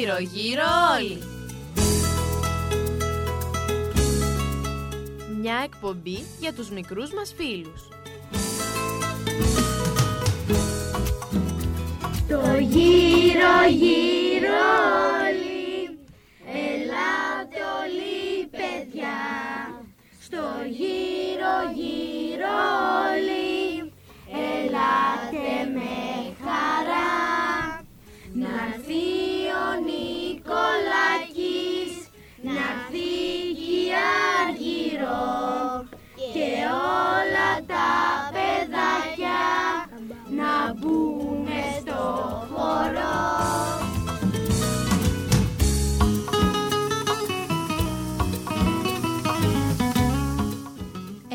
γύρω γύρω όλοι. Μια εκπομπή για τους μικρούς μας φίλους. Το γύρω γύρω όλοι, ελάτε όλοι παιδιά, στο γύρω γύρω όλοι,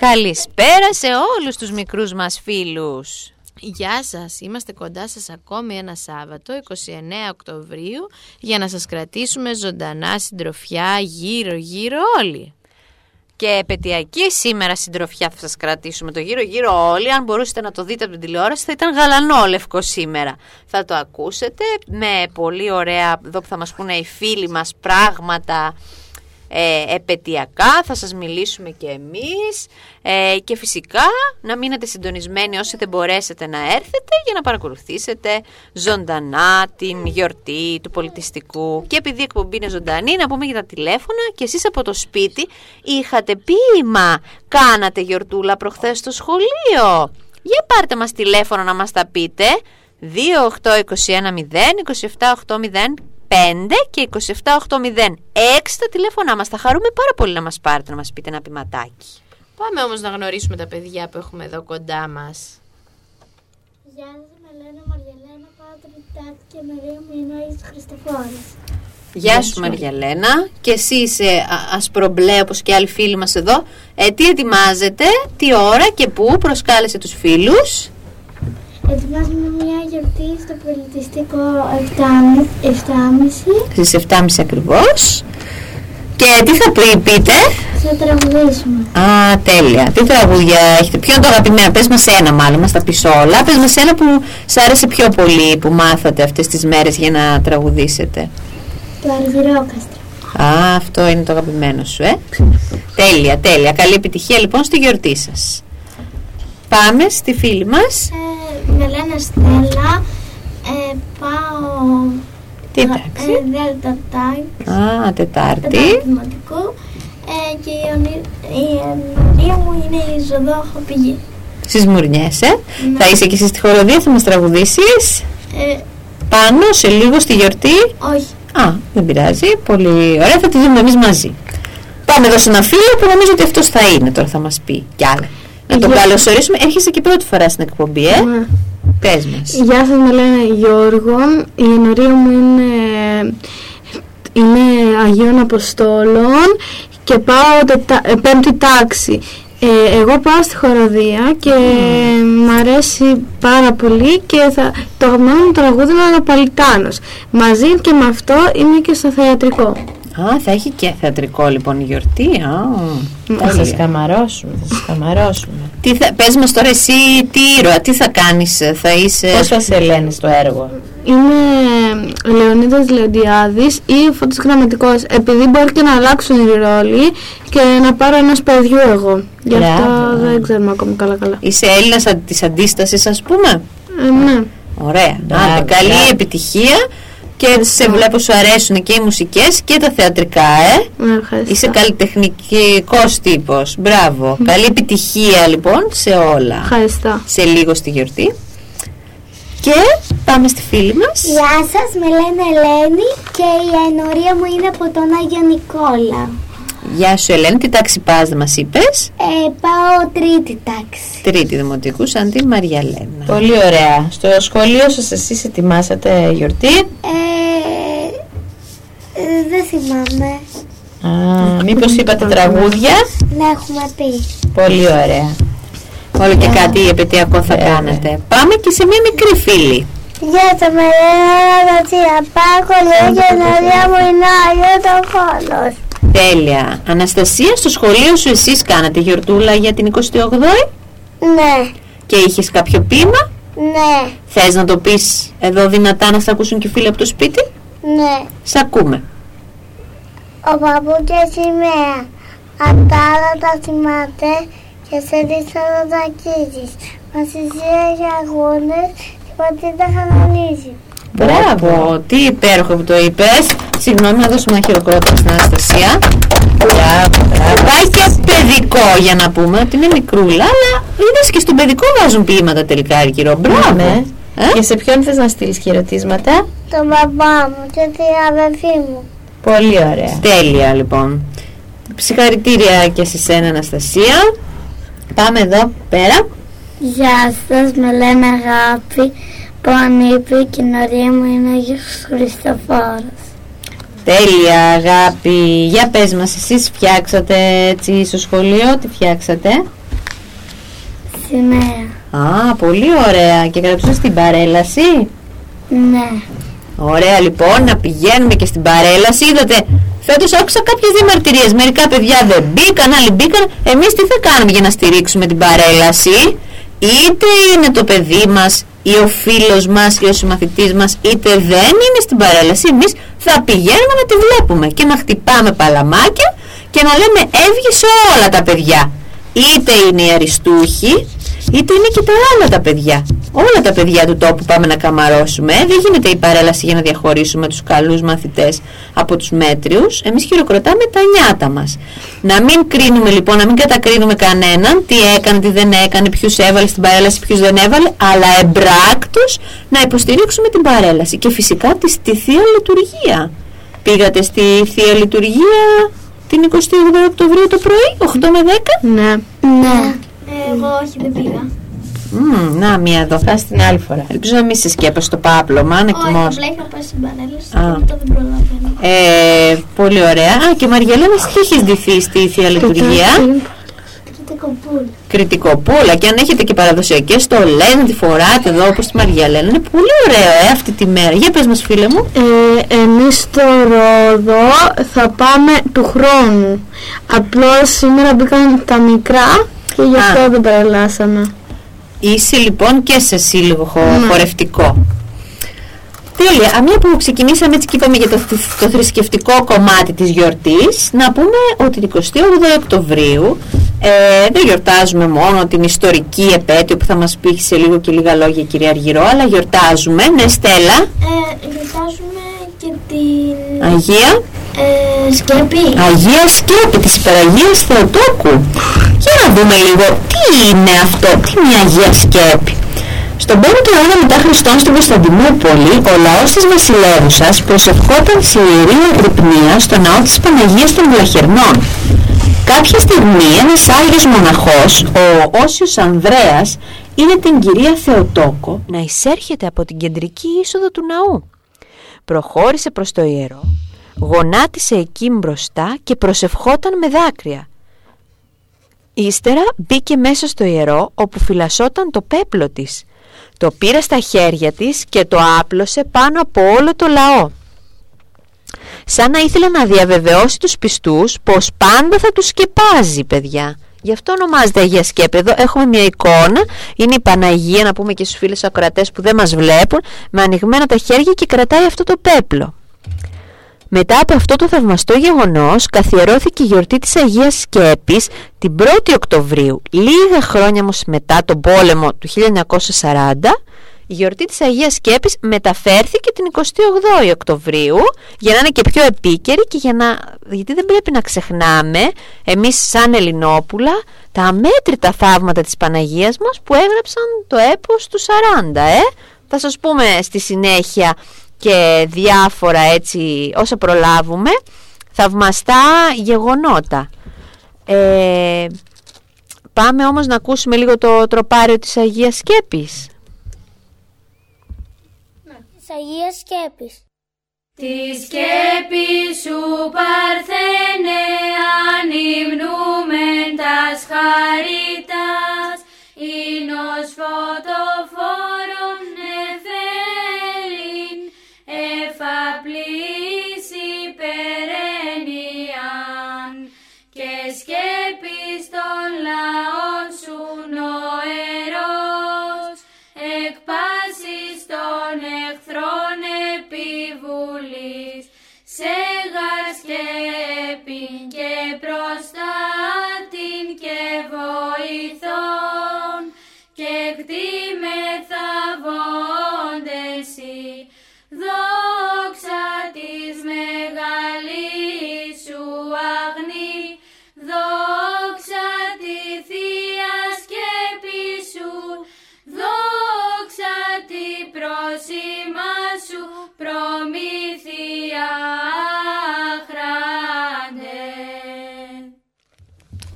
Καλησπέρα σε όλους τους μικρούς μας φίλους. Γεια σας, είμαστε κοντά σας ακόμη ένα Σάββατο, 29 Οκτωβρίου, για να σας κρατήσουμε ζωντανά συντροφιά γύρω γύρω όλοι. Και επαιτειακή σήμερα συντροφιά θα σας κρατήσουμε το γύρω γύρω όλοι. Αν μπορούσατε να το δείτε από την τηλεόραση θα ήταν γαλανόλευκο σήμερα. Θα το ακούσετε με πολύ ωραία, εδώ που θα μας πούνε οι φίλοι μας πράγματα ε, επαιτειακά, θα σας μιλήσουμε και εμείς. Ε, και φυσικά να μείνετε συντονισμένοι όσοι δεν μπορέσετε να έρθετε για να παρακολουθήσετε ζωντανά την γιορτή του πολιτιστικού. Και επειδή η εκπομπή είναι ζωντανή να πούμε για τα τηλέφωνα. Και εσείς από το σπίτι είχατε ποίημα, κάνατε γιορτούλα προχθές στο σχολείο για πάρτε μας τηλέφωνο να μας τα πείτε. 28210 5 και 27806 τα τηλέφωνά μας. Θα χαρούμε πάρα πολύ να μας πάρετε να μας πείτε ένα ποιηματάκι. Πάμε όμως να γνωρίσουμε τα παιδιά που έχουμε εδώ κοντά μας. Γεια σας, με λένε Μαριαλένα, πάω τριτάτη και Μαρία μου είναι ο Ίσης Χριστοφόρης. Γεια σου Μαριαλένα και εσύ είσαι α- ασπρομπλέ όπως και άλλοι φίλοι μας εδώ. Ε, τι ετοιμάζετε, τι ώρα και πού προσκάλεσε τους φίλους; Ετοιμάζουμε μια γιορτή στο πολιτιστικό 7.30 Στις 7.30 ακριβώς. Και τι θα πει, πείτε; θα τραγουδήσουμε. Α, τέλεια. Τι τραγούδια έχετε; Ποιο είναι το αγαπημένο; Πες μας ένα μάλλον, μας τα πεις όλα. Πες μας ένα που σ' άρεσε πιο πολύ που μάθατε αυτές τις μέρες για να τραγουδήσετε. Το Αργυρόκαστρο. Α, αυτό είναι το αγαπημένο σου, ε. τέλεια, τέλεια. Καλή επιτυχία λοιπόν στη γιορτή σας. Πάμε στη φίλη μας. Ε, με λένε Στέλλα, ε, πάω Τι εντάξει. ε, Δέλτα Τάγκ, Α, Τετάρτη. Τετάρτη Δημοτικού ε, και η, ονει- η ενορία μου είναι η Ζωδόχο Πηγή. Στις Μουρνιές, ε. Ναι. Θα είσαι και εσύ στη χοροδία, θα μας τραγουδήσεις. Ε, Πάνω, σε λίγο στη γιορτή. όχι. Α, δεν πειράζει. Πολύ ωραία, θα τη δούμε εμείς μαζί. Πάμε εδώ σε ένα φίλο που νομίζω ότι αυτός θα είναι. Τώρα θα μας πει κι άλλα. Να τον Γεια. καλωσορίσουμε. Έρχεσαι και πρώτη φορά στην εκπομπή, ε. Ναι. Πες μας. Γεια σας, με λένε Γιώργο. Η ενορία μου είναι, είναι Αγίων Αποστόλων και πάω τετα, ε, πέμπτη τάξη. Ε, εγώ πάω στη χοροδία και μ' αρέσει πάρα πολύ και θα, το αγαπημένο μου τραγούδι είναι ο Ναπαλιτάνος. Μαζί και με αυτό είμαι και στο θεατρικό. Α, θα έχει και θεατρικό λοιπόν η γιορτή. Α, Θα σας τέλεια. καμαρώσουμε, θα σας καμαρώσουμε. τι θα, πες μας τώρα εσύ τι ήρωα, τι θα κάνεις, ε, θα είσαι... Πώς θα σε λένε στο έργο; Είμαι Λεωνίδας Λεοντιάδης ή φώτος γραμματικός επειδή μπορεί και να αλλάξουν οι ρόλοι και να πάρω ένας παιδιού εγώ. Γι' αυτό Μπράβο. δεν ξέρουμε ακόμη καλά καλά. Είσαι Έλληνας αν- της αντίστασης ας πούμε; Ε, ναι. Ωραία. Μπράβο, Άντε, καλή μπράβο. επιτυχία και σε βλέπω σου αρέσουν και οι μουσικές και τα θεατρικά, ε. Ναι, ευχαριστώ. Είσαι καλλιτεχνικός τύπος. Μπράβο. Καλή επιτυχία λοιπόν σε όλα. Ευχαριστώ. Σε λίγο στη γιορτή. Και πάμε στη φίλη μας. Γεια σας, με λένε Ελένη και η ενορία μου είναι από τον Άγιο Νικόλα. Γεια σου Ελένη, τι τάξη πας δεν μας είπες; Ε, πάω τρίτη τάξη. Τρίτη δημοτικούς σαν τη Μαριαλένα. Πολύ ωραία. Στο σχολείο σας εσείς ετοιμάσατε γιορτή; Ε, ε, δεν θυμάμαι. Α, μήπως είπατε τραγούδια; Να έχουμε πει. Πολύ ωραία. Όλο και κάτι επαιτειακό θα κάνετε. Πάμε και σε μια μικρή φίλη. Γεια σας, με λένε Αναστασία. Πάω σχολείο και η Ναρία μου είναι Άγιο το Κόλος. Τέλεια. Αναστασία, στο σχολείο σου εσείς κάνατε γιορτούλα για την 28η Ναι, και είχες κάποιο ποίημα. ναι, Θες να το πεις εδώ δυνατά να σε ακούσουν και οι φίλοι από το σπίτι; ναι. Σ' ακούμε. Ο παππούς και σημαία. Απ' τα άλλα τα θυμάται και σε ρίξα να τα αγγίζεις. Μας συσία για αγώνες και πατήτα χαναλίζει. Μπράβο, τι υπέροχο που το είπες. Συγγνώμη, να δώσουμε ένα χειροκρότημα στην Αναστασία. Μπράβο, μπράβο. Πάει και παιδικό για να πούμε ότι είναι μικρούλα, αλλά είδες και στον παιδικό βάζουν ποίηματα τελικά, Αργυρό. Μπράβο. Ναι. Ε; Και σε ποιον θες να στείλεις χαιρετίσματα; Τον μπαμπά μου και την αδερφή μου. Πολύ ωραία. Τέλεια λοιπόν. Συγχαρητήρια και σε σένα Αναστασία. Πάμε εδώ πέρα. Γεια σας, με λένε Αγάπη, Πονίπη και η νωρία μου είναι Άγιος Χριστοφόρος. Τέλεια αγάπη. Για πες μας, εσείς φτιάξατε έτσι στο σχολείο, τι φτιάξατε; Σημαία. Α, πολύ ωραία. Και κρατούσατε στην παρέλαση; Ναι. Ωραία λοιπόν, να πηγαίνουμε και στην παρέλαση. Είδατε, φέτος άκουσα κάποιες διαμαρτυρίες. Μερικά παιδιά δεν μπήκαν, άλλοι μπήκαν. Εμείς τι θα κάνουμε για να στηρίξουμε την παρέλαση; Είτε είναι το παιδί μας ή ο φίλος μας ή ο συμμαθητής μας, είτε δεν είναι στην παρέλαση. Εμείς θα πηγαίνουμε να τη βλέπουμε και να χτυπάμε παλαμάκια και να λέμε έβγες σε όλα τα παιδιά. Είτε είναι οι αριστούχοι, είτε είναι και τα άλλα τα παιδιά. Όλα τα παιδιά του τόπου πάμε να καμαρώσουμε. Ε, Δεν γίνεται η παρέλαση για να διαχωρίσουμε τους καλούς μαθητές από τους μέτριους. Εμείς χειροκροτάμε τα νιάτα μας. Να μην κρίνουμε λοιπόν, να μην κατακρίνουμε κανέναν, τι έκανε, τι δεν έκανε, ποιους έβαλε στην παρέλαση, ποιους δεν έβαλε, αλλά εμπράκτος να υποστηρίξουμε την παρέλαση. Και φυσικά τη, στη Θεία Λειτουργία. Πήγατε στη Θεία Λειτουργία την 28 Οκτωβρίου το πρωί, 8 με 10. Ναι. Ναι. Εγώ όχι δεν πήγα. Μμμ, να, μία εδώ. Θα την άλλη φορά. Ελπίζω να μην σε σκέπασε το πάπλωμα, να κοιμός. απλά είχα πάει στην παρέλαση Α. και μετά δεν προλαβαίνω. Ε, πολύ ωραία. Α, και Μαριαλένα, εσύ τι έχεις ντυθεί στη Θεία Λειτουργία; Κριτικό πουλ. Κριτικοπούλα. Και αν έχετε και παραδοσιακές στολές να τη φοράτε εδώ όπως τη Μαριαλένα. Είναι πολύ ωραίο, ε, αυτή τη μέρα. Για πες μας, φίλε μου. Ε, εμείς στο Ρόδο θα πάμε του χρόνου. Απλώς σήμερα μπήκαν τα μικρά και γι' αυτό Α. δεν παρελάσαμε. Είσαι λοιπόν και σε σύλλογο χο- Ναι. χορευτικό. Τέλεια. Α, Μια που ξεκινήσαμε έτσι και είπαμε για το, θ- το θρησκευτικό κομμάτι της γιορτής, να πούμε ότι την 28 Οκτωβρίου ε, δεν γιορτάζουμε μόνο την ιστορική επέτειο που θα μας πει σε λίγο και λίγα λόγια η κυρία Αργυρό, αλλά γιορτάζουμε, ναι Στέλλα, Ε, γιορτάζουμε και την Αγία, ε, σκέπη. Αγία Σκέπη της Υπεραγίας Θεοτόκου. Για να δούμε λίγο τι είναι αυτό, τι είναι η Αγία Σκέπη. Στον 5ο αιώνα μετά Χριστόν στην Κωνσταντινούπολη, ο λαός της βασιλεύουσας προσευχόταν σε ιερή αγρυπνία στο ναό της Παναγίας των Βλαχερνών. Κάποια στιγμή ένας Άγιος μοναχός, ο Όσιος Ανδρέας, είναι την κυρία Θεοτόκο να εισέρχεται από την κεντρική είσοδο του ναού. Προχώρησε προς το ιερό, γονάτισε εκεί μπροστά και προσευχόταν με δάκρυα. Ύστερα μπήκε μέσα στο ιερό όπου φυλασσόταν το πέπλο της. Το πήρε στα χέρια της και το άπλωσε πάνω από όλο το λαό. Σαν να ήθελε να διαβεβαιώσει τους πιστούς πως πάντα θα τους σκεπάζει παιδιά. Γι' αυτό ονομάζεται Αγία Σκέπη. Εδώ έχουμε μια εικόνα. Είναι η Παναγία, να πούμε και στους φίλους ακροατές που δεν μας βλέπουν, με ανοιγμένα τα χέρια και κρατάει αυτό το πέπλο. Μετά από αυτό το θαυμαστό γεγονός καθιερώθηκε η γιορτή της Αγίας Σκέπης την 1η Οκτωβρίου. Λίγα χρόνια όμως μετά τον πόλεμο του 1940 η γιορτή της Αγίας Σκέπης μεταφέρθηκε την 28η Οκτωβρίου για να είναι και πιο επίκαιρη και για να... γιατί δεν πρέπει να ξεχνάμε εμείς σαν Ελληνόπουλα τα αμέτρητα θαύματα της Παναγίας μας που έγραψαν το έπος του 40 ε; Θα σας πούμε στη συνέχεια και διάφορα έτσι όσα προλάβουμε θαυμαστά γεγονότα. Ε, πάμε όμως να ακούσουμε λίγο το τροπάριο της Αγίας Σκέπης. Της Αγίας Σκέπης. Της σκέπης σου παρθένε ανυμνούμεν τας χαρίτας,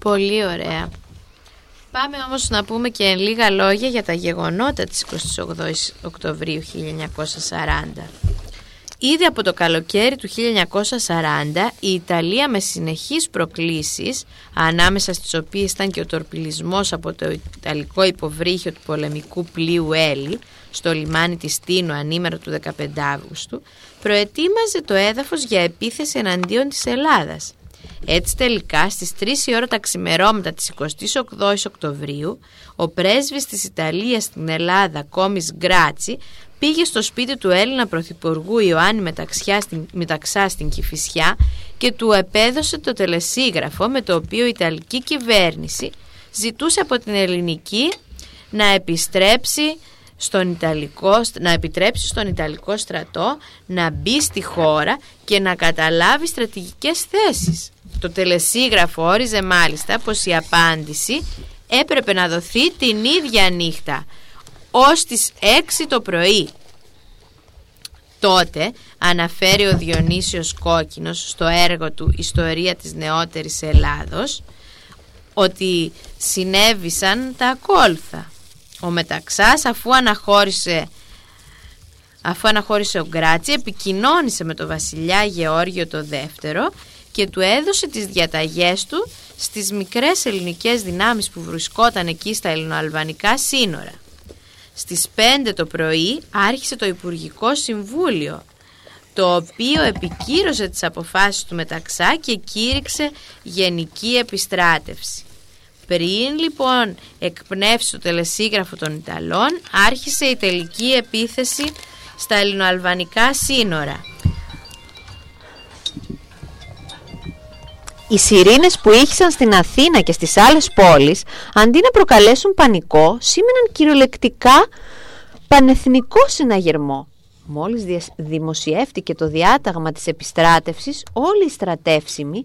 Πολύ ωραία. Πάμε όμως να πούμε και λίγα λόγια για τα γεγονότα της 28 Οκτωβρίου 1940. Ήδη από το καλοκαίρι του 1940 η Ιταλία με συνεχείς προκλήσεις ανάμεσα στις οποίες ήταν και ο τορπιλισμός από το Ιταλικό υποβρύχιο του πολεμικού πλοίου Έλλη στο λιμάνι της Τίνου ανήμερο του 15 Αύγουστου προετοίμαζε το έδαφος για επίθεση εναντίον της Ελλάδας. Έτσι τελικά στις 3 η ώρα τα ξημερώματα της 28 Οκτωβρίου ο πρέσβης της Ιταλίας στην Ελλάδα Κόμις Γκράτσι πήγε στο σπίτι του Έλληνα Πρωθυπουργού Ιωάννη Μεταξιά στην, Μεταξά στην Κηφισιά και του επέδωσε το τελεσίγραφο με το οποίο η Ιταλική κυβέρνηση ζητούσε από την ελληνική να επιστρέψει στον Ιταλικό, να επιτρέψεις στον Ιταλικό στρατό να μπει στη χώρα και να καταλάβει στρατηγικές θέσεις. Το τελεσίγραφο όριζε μάλιστα πως η απάντηση έπρεπε να δοθεί την ίδια νύχτα ως τις 6 το πρωί. Τότε αναφέρει ο Διονύσιος Κόκκινος στο έργο του «Ιστορία της νεότερης Ελλάδος» ότι συνέβησαν τα ακόλουθα. Ο Μεταξάς αφού αναχώρησε, αφού αναχώρησε ο Γκράτσι επικοινώνησε με τον βασιλιά Γεώργιο το δεύτερο και του έδωσε τις διαταγές του στις μικρές ελληνικές δυνάμεις που βρισκόταν εκεί στα ελληνοαλβανικά σύνορα. Στις 5 το πρωί άρχισε το Υπουργικό Συμβούλιο το οποίο επικύρωσε τις αποφάσεις του Μεταξά και κήρυξε γενική επιστράτευση. Πριν λοιπόν εκπνεύσει το τελεσίγραφο των Ιταλών άρχισε η τελική επίθεση στα ελληνοαλβανικά σύνορα. Οι σιρήνες που ήχησαν στην Αθήνα και στις άλλες πόλεις, αντί να προκαλέσουν πανικό, σήμαιναν κυριολεκτικά πανεθνικό συναγερμό. Μόλις διασ- δημοσιεύτηκε το διάταγμα της επιστράτευσης, όλοι οι στρατεύσιμοι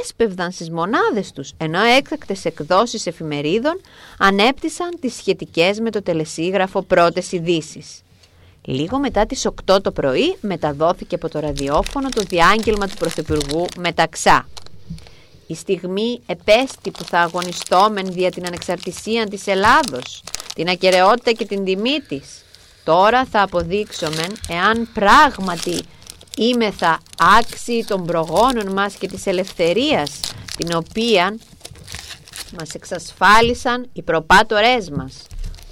έσπευδαν στις μονάδες τους, ενώ έκτακτες εκδόσεις εφημερίδων ανέπτυσαν τις σχετικές με το τελεσίγραφο πρώτες ειδήσεις. Λίγο μετά τις 8 το πρωί μεταδόθηκε από το ραδιόφωνο το διάγγελμα του Πρωθυπουργού Μεταξά. Η στιγμή επέστη που θα αγωνιστόμεν δια την ανεξαρτησία της Ελλάδος, την ακαιρεότητα και την τιμή της. Τώρα θα αποδείξομεν εάν πράγματι είμεθα άξιοι των προγόνων μας και της ελευθερίας, την οποία μας εξασφάλισαν οι προπάτορές μας.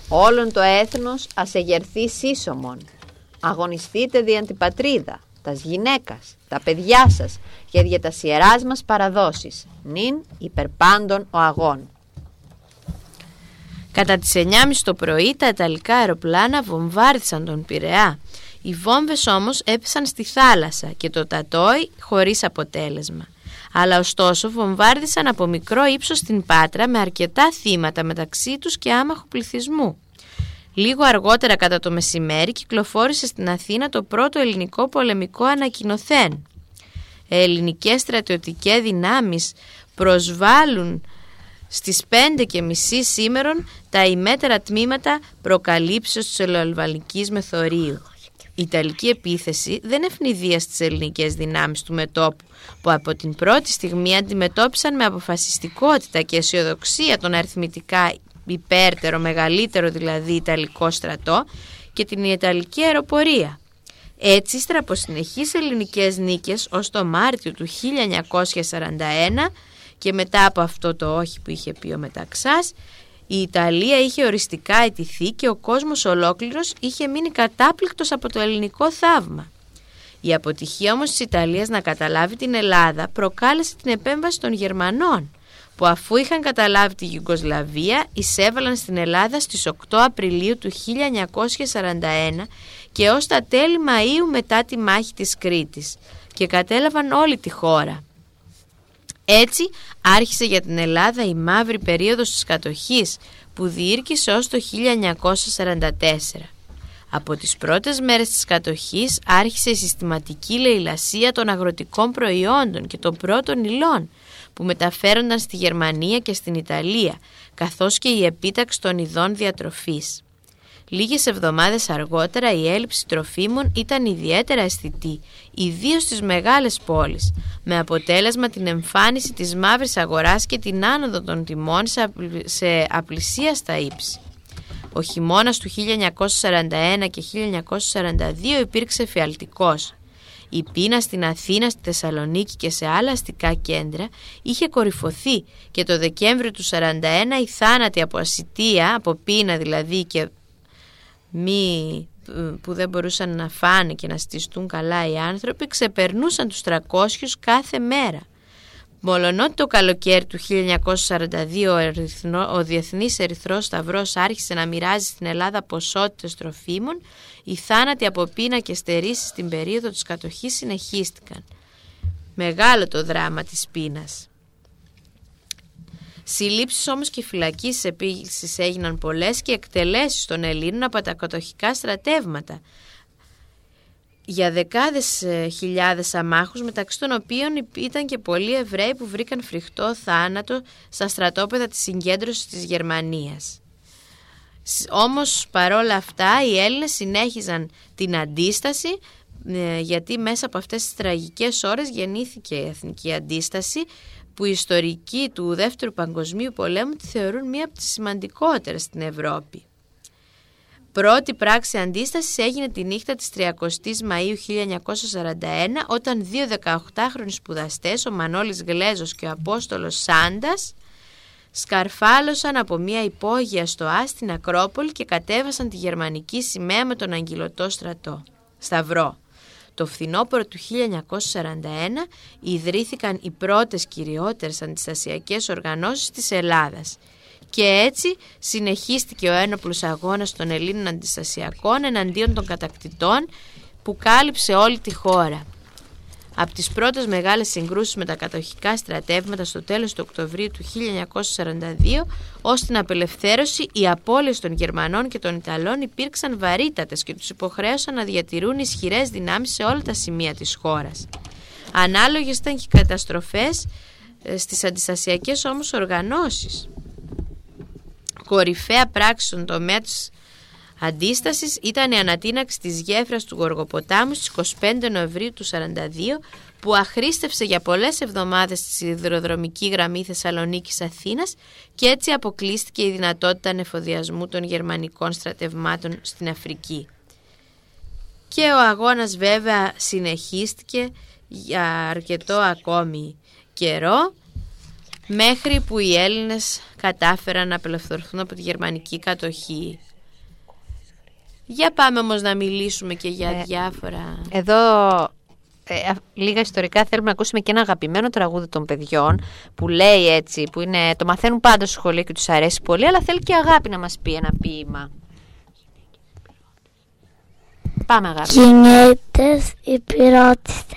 Όλον το έθνος ας εγερθεί σύσσωμον. Αγωνιστείτε δια την πατρίδα, τας γυναίκας, τα παιδιά σας και δια τας ιεράς μας παραδόσεις. Νυν υπερπάντων ο αγών. Κατά τις 9.30 το πρωί τα Ιταλικά αεροπλάνα βομβάρδισαν τον Πειραιά. Οι βόμβες όμως έπεσαν στη θάλασσα και το Τατόι χωρίς αποτέλεσμα. Αλλά ωστόσο βομβάρδισαν από μικρό ύψος την Πάτρα με αρκετά θύματα μεταξύ τους και άμαχου πληθυσμού. Λίγο αργότερα κατά το μεσημέρι κυκλοφόρησε στην Αθήνα το πρώτο ελληνικό πολεμικό ανακοινοθέν. Ελληνικές στρατιωτικές δυνάμεις προσβάλλουν στις 5 και μισή σήμερον τα ημέτερα τμήματα προκαλύψεως της ελαιολβαλικής μεθορίου. Η Ιταλική επίθεση δεν ευνηδία στις ελληνικές δυνάμεις του μετόπου που από την πρώτη στιγμή αντιμετώπισαν με αποφασιστικότητα και αισιοδοξία τον αριθμητικά υπέρτερο, μεγαλύτερο δηλαδή Ιταλικό στρατό και την Ιταλική αεροπορία. Έτσι, ύστερα από συνεχείς ελληνικές νίκες ως το Μάρτιο του 1941 και μετά από αυτό το όχι που είχε πει ο Μεταξάς η Ιταλία είχε οριστικά αιτηθεί και ο κόσμος ολόκληρος είχε μείνει κατάπληκτος από το ελληνικό θαύμα. Η αποτυχία όμως της Ιταλίας να καταλάβει την Ελλάδα προκάλεσε την επέμβαση των Γερμανών που αφού είχαν καταλάβει τη Γιουγκοσλαβία εισέβαλαν στην Ελλάδα στις 8 Απριλίου του 1941 και ως τα τέλη Μαΐου μετά τη μάχη της Κρήτης και κατέλαβαν όλη τη χώρα. Έτσι άρχισε για την Ελλάδα η μαύρη περίοδος της κατοχής που διήρκησε ως το 1944. Από τις πρώτες μέρες της κατοχής άρχισε η συστηματική λαιλασία των αγροτικών προϊόντων και των πρώτων υλών που μεταφέρονταν στη Γερμανία και στην Ιταλία, καθώς και η επίταξη των ειδών διατροφής. Λίγες εβδομάδες αργότερα η έλλειψη τροφίμων ήταν ιδιαίτερα αισθητή, ιδίως στις μεγάλες πόλεις, με αποτέλεσμα την εμφάνιση της μαύρης αγοράς και την άνοδο των τιμών σε απλησίαστα ύψη. Ο χειμώνας του 1941 και 1942 υπήρξε φιαλτικός. Η πείνα στην Αθήνα, στη Θεσσαλονίκη και σε άλλα αστικά κέντρα είχε κορυφωθεί και το Δεκέμβριο του 1941 οι θάνατοι από ασυτεία, από πείνα δηλαδή και μη που δεν μπορούσαν να φάνε και να στιστούν καλά οι άνθρωποι ξεπερνούσαν τους 300 κάθε μέρα. Μολονότι το καλοκαίρι του 1942 ο Διεθνής Ερυθρός Σταυρός άρχισε να μοιράζει στην Ελλάδα ποσότητες τροφίμων, οι θάνατοι από πείνα και στερήσεις στην περίοδο της κατοχής συνεχίστηκαν. Μεγάλο το δράμα της πείνας. Συλλήψεις όμως και φυλακίσεις επίσης έγιναν πολλές και εκτελέσεις των Ελλήνων από τα κατοχικά στρατεύματα για δεκάδες ε, χιλιάδες αμάχους μεταξύ των οποίων ήταν και πολλοί Εβραίοι που βρήκαν φρικτό θάνατο στα στρατόπεδα της συγκέντρωσης της Γερμανίας. Όμως παρόλα αυτά οι Έλληνες συνέχιζαν την αντίσταση ε, γιατί μέσα από αυτές τις τραγικές ώρες γεννήθηκε η Εθνική Αντίσταση που οι ιστορικοί του Δεύτερου Παγκοσμίου Πολέμου τη θεωρούν μία από τις σημαντικότερες στην Ευρώπη. Πρώτη πράξη αντίστασης έγινε τη νύχτα της 30ης Μαΐου 1941 όταν δύο 18χρονοι σπουδαστές, ο Μανώλης Γλέζος και ο Απόστολος Σάντας, σκαρφάλωσαν από μια υπόγεια στο Ά στην Ακρόπολη και κατέβασαν τη γερμανική σημαία με τον αγγυλωτό στρατό. Σταυρό. Το φθινόπωρο του 1941 ιδρύθηκαν οι πρώτες κυριότερες αντιστασιακές οργανώσεις της Ελλάδας και έτσι συνεχίστηκε ο ένοπλος αγώνας των Ελλήνων αντιστασιακών εναντίον των κατακτητών που κάλυψε όλη τη χώρα. Από τις πρώτες μεγάλες συγκρούσεις με τα κατοχικά στρατεύματα στο τέλος του Οκτωβρίου του 1942 ως την απελευθέρωση οι απώλειες των Γερμανών και των Ιταλών υπήρξαν βαρύτατες και τους υποχρέωσαν να διατηρούν ισχυρές δυνάμεις σε όλα τα σημεία της χώρας. Ανάλογες ήταν και οι καταστροφές ε, στις αντιστασιακές όμως οργανώσεις. Κορυφαία πράξη στον τομέα της αντίστασης ήταν η ανατείναξη της γέφυρας του Γοργοποτάμου στις 25 Νοεμβρίου του 1942 που αχρίστευσε για πολλές εβδομάδες τη σιδηροδρομική γραμμή Θεσσαλονίκης Αθήνας και έτσι αποκλείστηκε η δυνατότητα ανεφοδιασμού των γερμανικών στρατευμάτων στην Αφρική. Και ο αγώνας βέβαια συνεχίστηκε για αρκετό ακόμη καιρό μέχρι που οι Έλληνες κατάφεραν να απελευθερωθούν από τη γερμανική κατοχή. Για πάμε όμως να μιλήσουμε και για Ε, διάφορα... Εδώ ε, α- λίγα ιστορικά θέλουμε να ακούσουμε και ένα αγαπημένο τραγούδι των παιδιών που λέει έτσι, που είναι, το μαθαίνουν πάντα στο σχολείο και τους αρέσει πολύ, αλλά θέλει και αγάπη να μας πει ένα ποίημα. Πάμε αγάπη. Γυναίτες υπηρώτιστες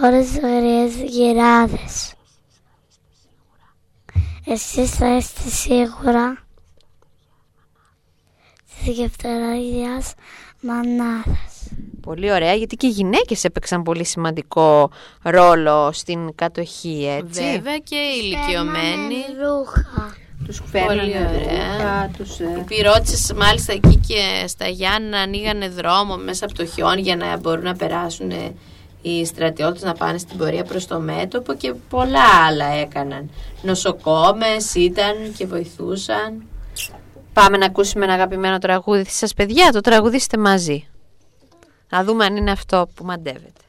Κόρες ωραίες γυράδες Εσείς θα είστε σίγουρα Της γεφτεραγιάς μανάδας Πολύ ωραία, γιατί και οι γυναίκες έπαιξαν πολύ σημαντικό ρόλο στην κατοχή, έτσι. Βέβαια και οι ηλικιωμένοι. Ρούχα Τους Πολύ ωραία. τους... Οι πυρώτησες μάλιστα εκεί και στα Γιάννα ανοίγανε δρόμο μέσα από το χιόνι για να μπορούν να περάσουν οι στρατιώτες να πάνε στην πορεία προς το μέτωπο και πολλά άλλα έκαναν. Νοσοκόμες ήταν και βοηθούσαν. Πάμε να ακούσουμε ένα αγαπημένο τραγούδι σας παιδιά, το τραγουδίστε μαζί. Να δούμε αν είναι αυτό που μαντεύετε.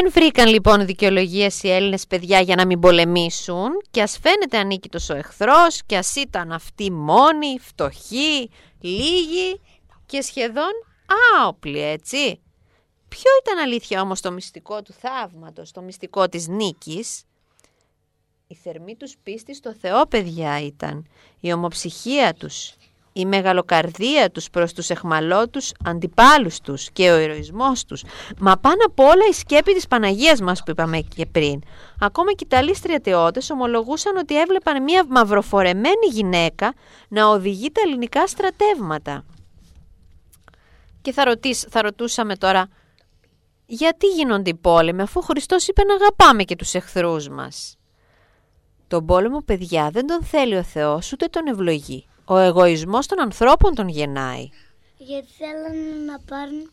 Δεν βρήκαν λοιπόν δικαιολογίες οι Έλληνες παιδιά για να μην πολεμήσουν και ας φαίνεται ανίκητος ο εχθρός και ας ήταν αυτοί μόνοι, φτωχοί, λίγοι και σχεδόν άοπλοι έτσι. Ποιο ήταν αλήθεια όμως το μυστικό του θαύματος, το μυστικό της νίκης; Η θερμή τους πίστης στο Θεό παιδιά ήταν, η ομοψυχία τους, η μεγαλοκαρδία τους προς τους εχμαλώτους αντιπάλους τους και ο ηρωισμός τους. Μα πάνω απ' όλα η σκέπη της Παναγίας μας που είπαμε και πριν. Ακόμα και οι Ιταλοί στρατιώτες ομολογούσαν ότι έβλεπαν μια μαυροφορεμένη γυναίκα να οδηγεί τα ελληνικά στρατεύματα. Και θα, ρωτήσ, θα ρωτούσαμε τώρα, γιατί γίνονται οι πόλεμοι αφού ο Χριστός είπε να αγαπάμε και τους εχθρούς μας; Τον πόλεμο, παιδιά, δεν τον θέλει ο Θεός ούτε τον ευλογεί. Ο εγωισμός των ανθρώπων τον γεννάει. Γιατί θέλουν να πάρουν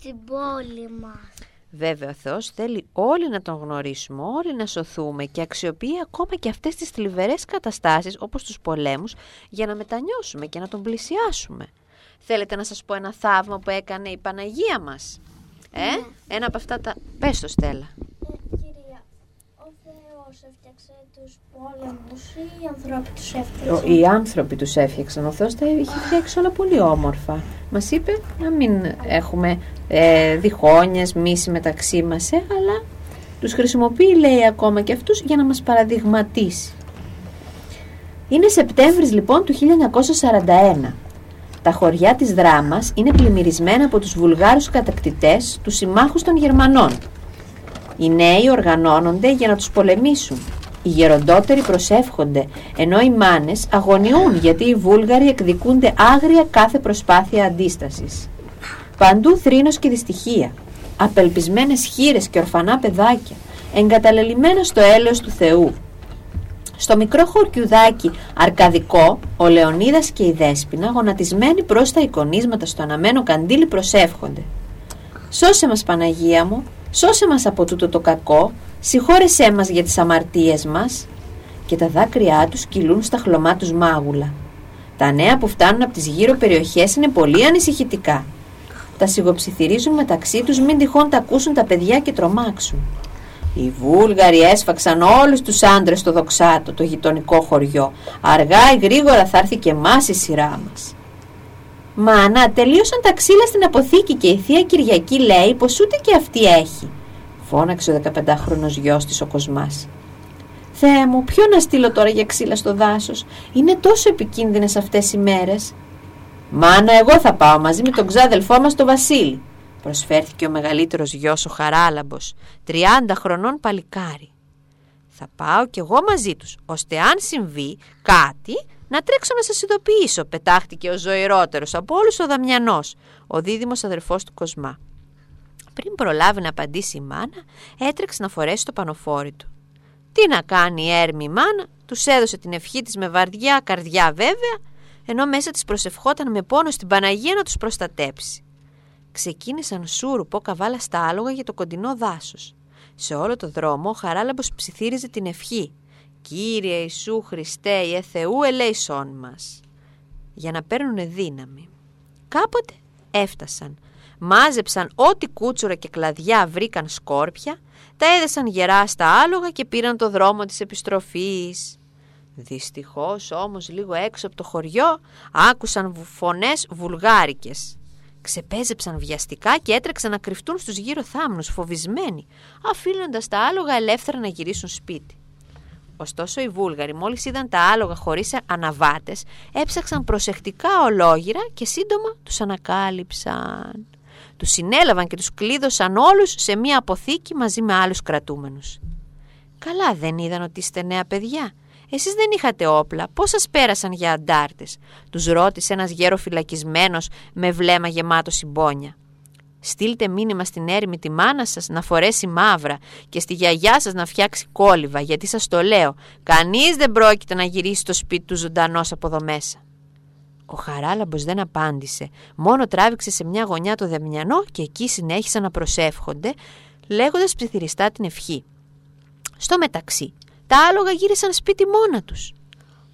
την πόλη μας. Βέβαια, ο Θεός θέλει όλοι να τον γνωρίσουμε, όλοι να σωθούμε και αξιοποιεί ακόμα και αυτές τις θλιβερές καταστάσεις όπως τους πολέμους για να μετανιώσουμε και να τον πλησιάσουμε. Θέλετε να σας πω ένα θαύμα που έκανε η Παναγία μας. Ε, ένα από αυτά τα... Πες το Στέλλα. Κυρία, ο Θεός έφτιαξε τους πόλεμους ή οι ανθρώποι τους έφτιαξαν. Οι άνθρωποι τους έφτιαξαν. Ο Θεός τα είχε φτιάξει όλα πολύ όμορφα. Μας είπε να μην έχουμε ε, διχόνιες, μίση μεταξύ μας, ε, αλλά τους χρησιμοποιεί, λέει, ακόμα και αυτούς για να μας παραδειγματίσει. Είναι Σεπτέμβρης λοιπόν του 1941. Τα χωριά της Δράμας είναι πλημμυρισμένα από τους βουλγάρους κατακτητές, τους συμμάχους των Γερμανών. Οι νέοι οργανώνονται για να τους πολεμήσουν. Οι γεροντότεροι προσεύχονται, ενώ οι μάνες αγωνιούν γιατί οι Βούλγαροι εκδικούνται άγρια κάθε προσπάθεια αντίστασης. Παντού θρήνος και δυστυχία, απελπισμένες χείρες και ορφανά παιδάκια, εγκαταλελειμμένα στο έλεος του Θεού. Στο μικρό χωρκιουδάκι αρκαδικό, ο Λεωνίδας και η Δέσποινα, γονατισμένοι προς τα εικονίσματα στο αναμένο καντήλι, προσεύχονται. «Σώσε μας Παναγία μου, σώσε μας από τούτο το κακό, συγχώρεσέ μας για τις αμαρτίες μας» και τα δάκρυά τους κυλούν στα χλωμά τους μάγουλα. Τα νέα που φτάνουν από τις γύρω περιοχές είναι πολύ ανησυχητικά. Τα σιγοψιθυρίζουν μεταξύ τους μην τυχόν τα ακούσουν τα παιδιά και τρομάξουν. Οι Βούλγαροι έσφαξαν όλους τους άντρες στο Δοξάτο, το γειτονικό χωριό. Αργά ή γρήγορα θα έρθει και εμάς η σειρά μας. Μάνα, τελείωσαν τα ξύλα στην αποθήκη και η θεία Κυριακή λέει πως ούτε και αυτή έχει. Φώναξε ο 15χρονος γιος της ο Κοσμάς. Θεέ μου, ποιο να στείλω τώρα για ξύλα στο δάσος; Είναι τόσο επικίνδυνες αυτές οι μέρες. Μάνα, εγώ θα πάω μαζί με τον ξάδελφό μας τον Βασίλη. Προσφέρθηκε ο μεγαλύτερος γιος ο Χαράλαμπος, 30 χρονών παλικάρι. Θα πάω κι εγώ μαζί τους, ώστε αν συμβεί κάτι να τρέξω να σας ειδοποιήσω, πετάχτηκε ο ζωηρότερος από όλους ο Δαμιανός, ο δίδυμος αδερφός του Κοσμά. Πριν προλάβει να απαντήσει η μάνα, έτρεξε να φορέσει το πανοφόρι του. Τι να κάνει η έρμη η μάνα, τους έδωσε την ευχή της με βαρδιά καρδιά βέβαια, ενώ μέσα της προσευχόταν με πόνο στην Παναγία να τους προστατέψει. Ξεκίνησαν σούρουπο καβάλα στα άλογα για το κοντινό δάσος. Σε όλο το δρόμο ο Χαράλαμπος ψιθύριζε την ευχή «Κύριε Ιησού Χριστέ, Ιε Θεού ελέησόν μας» για να παίρνουν δύναμη. Κάποτε έφτασαν. μάζεψαν ό,τι κούτσουρα και κλαδιά βρήκαν σκόρπια, τα έδεσαν γερά στα άλογα και πήραν το δρόμο της επιστροφής. Δυστυχώς όμως λίγο έξω από το χωριό άκουσαν βου- φωνές βουλγάρικες. Ξεπέζεψαν βιαστικά και έτρεξαν να κρυφτούν στους γύρω θάμνους φοβισμένοι, αφήνοντας τα άλογα ελεύθερα να γυρίσουν σπίτι. Ωστόσο οι Βούλγαροι μόλις είδαν τα άλογα χωρίς αναβάτες έψαξαν προσεκτικά ολόγυρα και σύντομα τους ανακάλυψαν. Τους συνέλαβαν και τους κλείδωσαν όλους σε μία αποθήκη μαζί με άλλους κρατούμενους. Καλά δεν είδαν ότι είστε νέα παιδιά. Εσείς δεν είχατε όπλα. Πώς σας πέρασαν για αντάρτες; Τους ρώτησε ένας γέρο φυλακισμένος με βλέμμα γεμάτο συμπόνια. Στείλτε μήνυμα στην έρημη τη μάνα σας να φορέσει μαύρα και στη γιαγιά σας να φτιάξει κόλληβα γιατί σας το λέω. Κανείς δεν πρόκειται να γυρίσει στο σπίτι του ζωντανός από εδώ μέσα. Ο Χαράλαμπος δεν απάντησε, μόνο τράβηξε σε μια γωνιά το δεμιανό και εκεί συνέχισαν να προσεύχονται, λέγοντας ψιθυριστά την ευχή. Στο μεταξύ, τα άλογα γύρισαν σπίτι μόνα τους.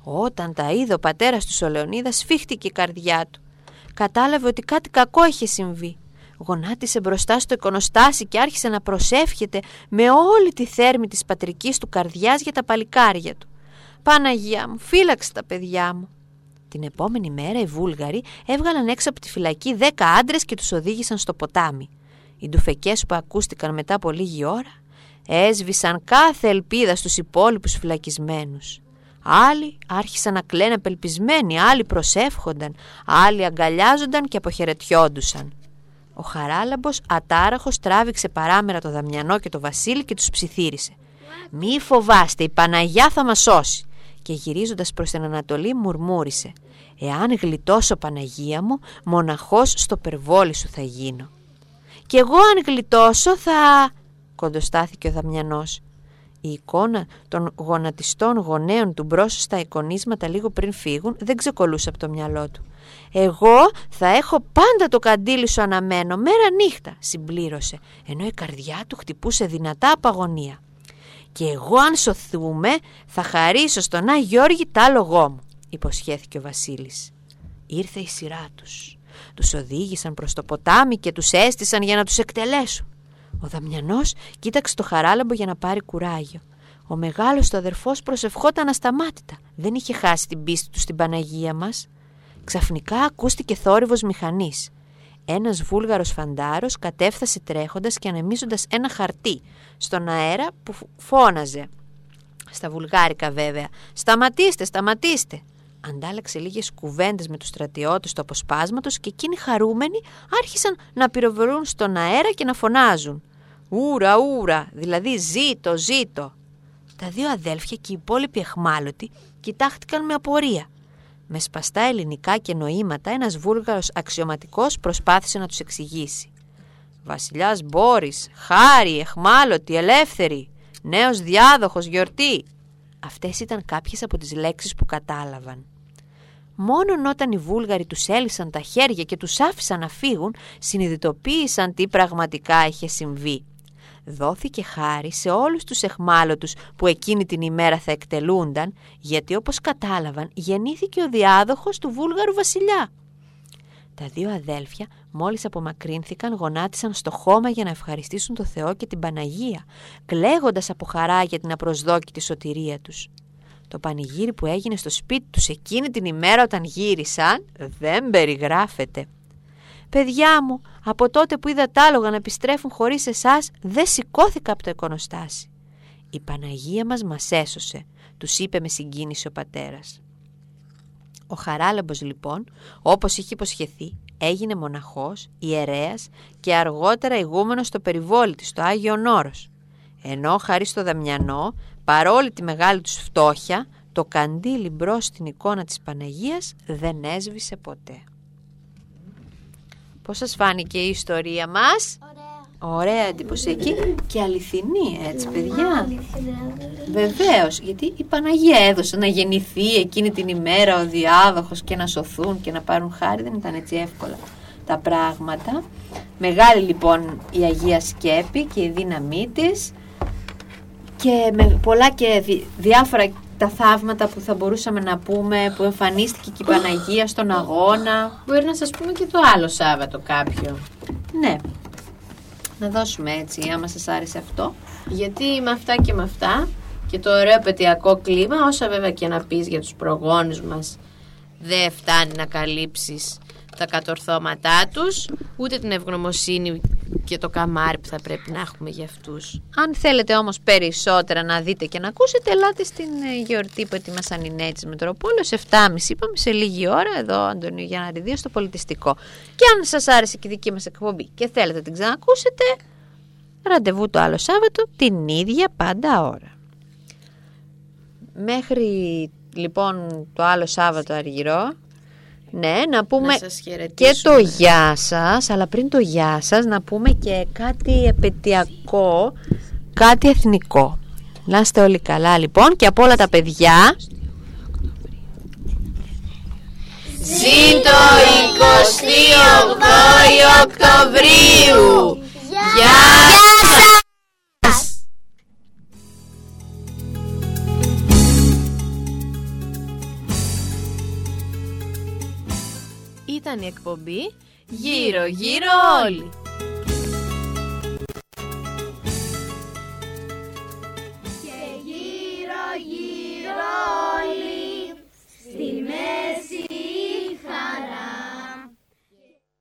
Όταν τα είδε ο πατέρας του ο Λεωνίδας σφίχτηκε η καρδιά του. Κατάλαβε ότι κάτι κακό είχε συμβεί. Γονάτισε μπροστά στο εικονοστάσι και άρχισε να προσεύχεται με όλη τη θέρμη της πατρικής του καρδιάς για τα παλικάρια του. Παναγία μου, φύλαξε τα παιδιά μου. Την επόμενη μέρα οι Βούλγαροι έβγαλαν έξω από τη φυλακή δέκα άντρες και τους οδήγησαν στο ποτάμι. Οι ντουφεκές που ακούστηκαν μετά από λίγη ώρα έσβησαν κάθε ελπίδα στους υπόλοιπους φυλακισμένους. Άλλοι άρχισαν να κλαίνε απελπισμένοι, άλλοι προσεύχονταν, άλλοι αγκαλιάζονταν και αποχαιρετιόντουσαν. Ο Χαράλαμπος ατάραχος τράβηξε παράμερα το Δαμιανό και το Βασίλη και τους ψιθύρισε. «Μη φοβάστε, η Παναγιά θα μας σώσει» και γυρίζοντας προς την Ανατολή μουρμούρισε «Εάν γλιτώσω Παναγία μου, μοναχός στο περβόλι σου θα γίνω». «Κι εγώ αν γλιτώσω θα...» κοντοστάθηκε ο Δαμιανός. Η εικόνα των γονατιστών γονέων του μπρος στα εικονίσματα λίγο πριν φύγουν δεν ξεκολούσε από το μυαλό του. «Εγώ θα έχω πάντα το καντήλι σου αναμένο, μέρα νύχτα», συμπλήρωσε, ενώ η καρδιά του χτυπούσε δυνατά από αγωνία. «Και εγώ αν σωθούμε θα χαρίσω στον Άγιο Γιώργη τ' άλογό μου», υποσχέθηκε ο Βασίλης. Ήρθε η σειρά τους. Τους οδήγησαν προς το ποτάμι και τους έστησαν για να τους εκτελέσουν. Ο Δαμιανός κοίταξε το χαράλαμπο για να πάρει κουράγιο. Ο μεγάλος του αδερφός προσευχόταν ασταμάτητα. Δεν είχε χάσει την πίστη του στην Παναγία μας. Ξαφνικά ακούστηκε θόρυβος μηχανής. Ένας βούλγαρος φαντάρος κατέφθασε τρέχοντας και ανεμίζοντας ένα χαρτί στον αέρα που φώναζε. Στα βουλγάρικα βέβαια. «Σταματήστε, σταματήστε!» Αντάλλαξε λίγες κουβέντες με τους στρατιώτες του αποσπάσματος και εκείνοι χαρούμενοι άρχισαν να πυροβολούν στον αέρα και να φωνάζουν. «Ούρα, ούρα!» δηλαδή «Ζήτω, ζήτω!» Τα δύο αδέλφια και οι υπόλοιποι εχμάλωτοι κοιτάχτηκαν με απορία. Με σπαστά ελληνικά και νοήματα ένας βούλγαρος αξιωματικός προσπάθησε να τους εξηγήσει. «Βασιλιάς Μπόρις, χάρη, εχμάλωτη, ελεύθερη, νέος διάδοχος, γιορτή». Αυτές ήταν κάποιες από τις λέξεις που κατάλαβαν. Μόνον όταν οι Βούλγαροι τους έλυσαν τα χέρια και τους άφησαν να φύγουν, συνειδητοποίησαν τι πραγματικά είχε συμβεί. Δόθηκε χάρη σε όλους τους εχμάλωτους που εκείνη την ημέρα θα εκτελούνταν, γιατί όπως κατάλαβαν γεννήθηκε ο διάδοχος του Βούλγαρου βασιλιά. Τα δύο αδέλφια μόλις απομακρύνθηκαν γονάτισαν στο χώμα για να ευχαριστήσουν το Θεό και την Παναγία, κλαίγοντας από χαρά για την απροσδόκητη σωτηρία τους. Το πανηγύρι που έγινε στο σπίτι τους εκείνη την ημέρα όταν γύρισαν δεν περιγράφεται. «Παιδιά μου, από τότε που είδα τα άλογα να επιστρέφουν χωρίς εσάς, δεν σηκώθηκα από το εικονοστάσι. Η Παναγία μας μας έσωσε», τους είπε με συγκίνηση ο πατέρας. Ο Χαράλαμπος λοιπόν, όπως είχε υποσχεθεί, έγινε μοναχός, ιερέας και αργότερα ηγούμενος στο περιβόλι της, στο Άγιο Όρος. Ενώ χάρη στο Δαμιανό, παρόλη τη μεγάλη τους φτώχεια, το καντήλι μπρος στην εικόνα της Παναγίας δεν έσβησε ποτέ. Πώς σας φάνηκε η ιστορία μας; Ωραία. Ωραία εντυπωσιακή και αληθινή έτσι παιδιά. Βεβαίως, γιατί η Παναγία έδωσε να γεννηθεί εκείνη την ημέρα ο διάδοχος και να σωθούν και να πάρουν χάρη. Δεν ήταν έτσι εύκολα τα πράγματα. Μεγάλη λοιπόν η Αγία Σκέπη και η δύναμή της και με πολλά και δι- διάφορα τα θαύματα που θα μπορούσαμε να πούμε που εμφανίστηκε και η Παναγία στον αγώνα. Μπορεί να σας πούμε και το άλλο Σάββατο κάποιο. Ναι. Να δώσουμε έτσι, άμα σας άρεσε αυτό. Γιατί με αυτά και με αυτά και το ωραίο πετειακό κλίμα, όσα βέβαια και να πεις για τους προγόνους μας, δεν φτάνει να καλύψεις τα κατορθώματά τους, ούτε την ευγνωμοσύνη και το καμάρι που θα πρέπει να έχουμε για αυτούς. Αν θέλετε όμως περισσότερα να δείτε και να ακούσετε, ελάτε στην ε, γιορτή που ετοιμάσαν οι νέοι της Μετροπόλεως, 7.30 είπαμε σε λίγη ώρα εδώ Αντωνίου Γιανναριδίου στο Πολιτιστικό. Και αν σας άρεσε και η δική μας εκπομπή και θέλετε να την ξανακούσετε, ραντεβού το άλλο Σάββατο την ίδια πάντα ώρα. Μέχρι λοιπόν το άλλο Σάββατο αργυρό, ναι, να πούμε Να σας και χαιρετήσουμε. το γεια σας, αλλά πριν το γεια σας να πούμε και κάτι επαιτειακό, κάτι εθνικό. Να είστε όλοι καλά λοιπόν και από όλα τα παιδιά Συν το 28 Οκτωβρίου! Γεια Ήταν η εκπομπή Γύρω γύρω όλοι.